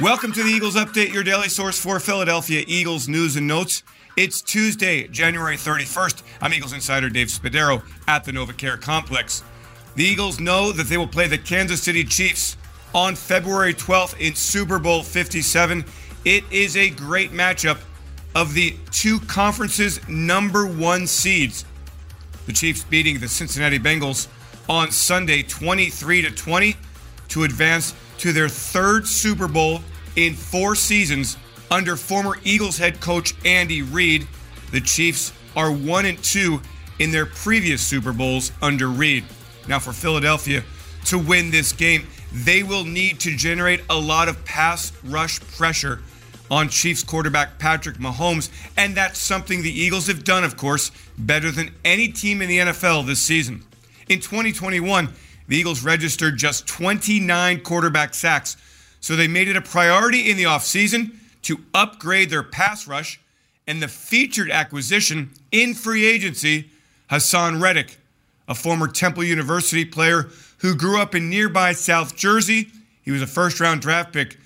Welcome to the Eagles Update, your daily source for Philadelphia Eagles news and notes. It's Tuesday, January 31st. I'm Eagles insider Dave Spadaro at the NovaCare Complex. The Eagles know that they will play the Kansas City Chiefs on February 12th in Super Bowl 57. It is a great matchup of the two conferences' number one seeds. The Chiefs beating the Cincinnati Bengals on Sunday 23 to 20 to advance to their third Super Bowl in four seasons under former Eagles head coach Andy Reid. The Chiefs are 1 and 2 in their previous Super Bowls under Reid. Now for Philadelphia to win this game, they will need to generate a lot of pass rush pressure on Chiefs quarterback Patrick Mahomes, and that's something the Eagles have done, of course, better than any team in the NFL this season. In 2021, the Eagles registered just 29 quarterback sacks, so they made it a priority in the offseason to upgrade their pass rush and the featured acquisition in free agency, Haason Reddick, a former Temple University player who grew up in nearby South Jersey. He was a first round draft pick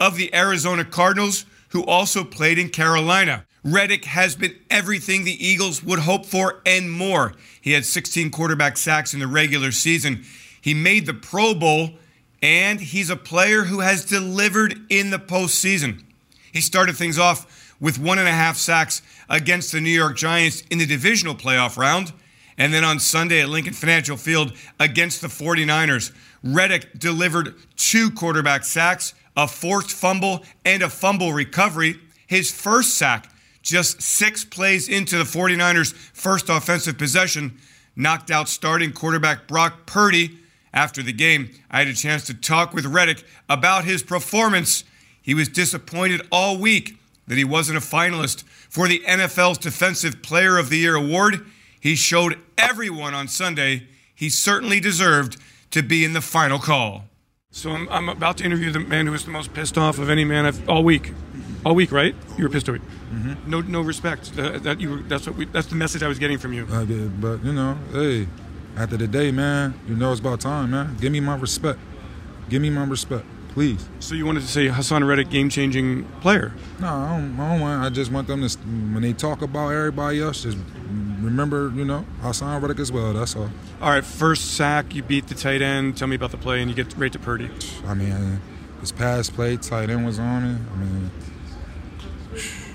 of the Arizona Cardinals, who also played in Carolina. Reddick has been everything the Eagles would hope for and more. He had 16 quarterback sacks in the regular season. He made the Pro Bowl, and he's a player who has delivered in the postseason. He started things off with one and a half sacks against the New York Giants in the divisional playoff round. And then on Sunday at Lincoln Financial Field against the 49ers, Reddick delivered two quarterback sacks, a forced fumble, and a fumble recovery. His first sack, just six plays into the 49ers' first offensive possession, knocked out starting quarterback Brock Purdy after the game, I had a chance to talk with Reddick about his performance. He was disappointed all week that he wasn't a finalist for the NFL's Defensive Player of the Year award. He showed everyone on Sunday he certainly deserved to be in the final call. So I'm, I'm about to interview the man who was the most pissed off of any man I've, all week. All week, right? You were pissed all week. Mm-hmm. No, no respect. Uh, that you were, that's what we, that's the message I was getting from you. I did, but you know, hey, after the day, man, you know it's about time, man. Give me my respect. Give me my respect, please. So you wanted to say Haason Reddick, game-changing player? No, I don't, I don't want. I just want them to, when they talk about everybody else, just remember, you know, Haason Reddick as well. That's all. All right, first sack, you beat the tight end. Tell me about the play, and you get right to Purdy. I mean, his pass play, tight end was on it. I mean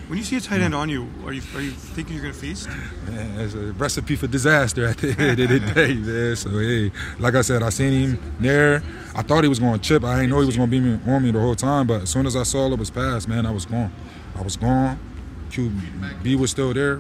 when you see a tight end on you, are you are you thinking you're going to feast? Man, it's a recipe for disaster at the end of the day, man. So hey, like I said, I seen him there. I thought he was going to chip. I didn't know he was going to be on me the whole time. But as soon as I saw it was passed, man, I was gone. I was gone. QB was still there.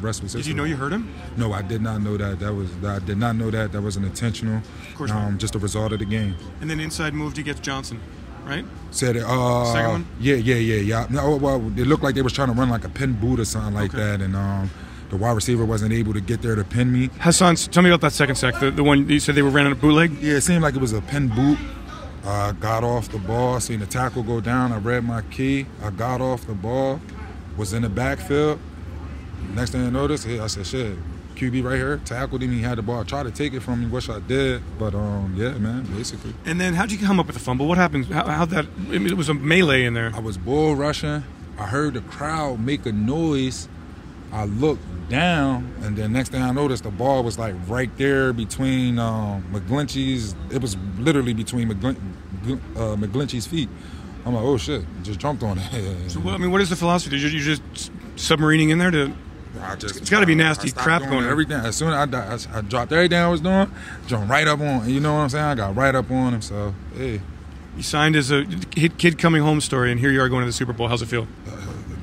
Rest was Did you know you hurt him? No, I did not know that. That was I did not know that. That wasn't intentional. Of course, um, just a result of the game. And then inside move to get Johnson right? Said it. Uh, Second one. Yeah, yeah, yeah, yeah. No, well, it looked like they was trying to run like a pin boot or something like okay. that, and um, the wide receiver wasn't able to get there to pin me. Haason, tell me about that second sack. The, the one you said they were running a bootleg. Yeah, it seemed like it was a pin boot. I got off the ball, seen the tackle go down. I read my key. I got off the ball, was in the backfield. Next thing I noticed, I said, "Shit, QB right here, tackled him. He had the ball. Tried to take it from me. Wish I did, but um, yeah, man, basically. And then how'd you come up with the fumble? What happened? How, how that? It was a melee in there. I was bull rushing. I heard the crowd make a noise. I looked down, and then next thing I noticed, the ball was like right there between um, McGlinchey's. It was literally between McGlin- uh, McGlinchey's feet. I'm like, oh shit! Just jumped on it. so, I mean, what is the philosophy? Did you, you just submarining in there to I just it's got to be nasty crap going. Everything as soon as I, I, I dropped everything I was doing, jumped right up on. You know what I'm saying? I got right up on him. So hey, you signed as a kid coming home story, and here you are going to the Super Bowl. How's it feel? Uh,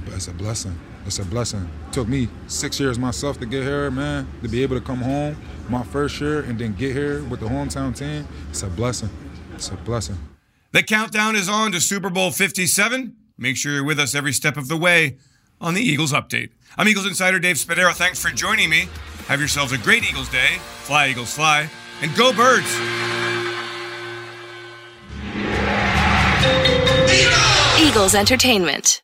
it's a blessing. It's a blessing. It took me six years myself to get here, man. To be able to come home my first year and then get here with the hometown team, it's a blessing. It's a blessing. The countdown is on to Super Bowl 57. Make sure you're with us every step of the way on the Eagles Update. I'm Eagles Insider Dave Spadaro. Thanks for joining me. Have yourselves a great Eagles day. Fly, Eagles, fly. And go, birds! Eagles Entertainment.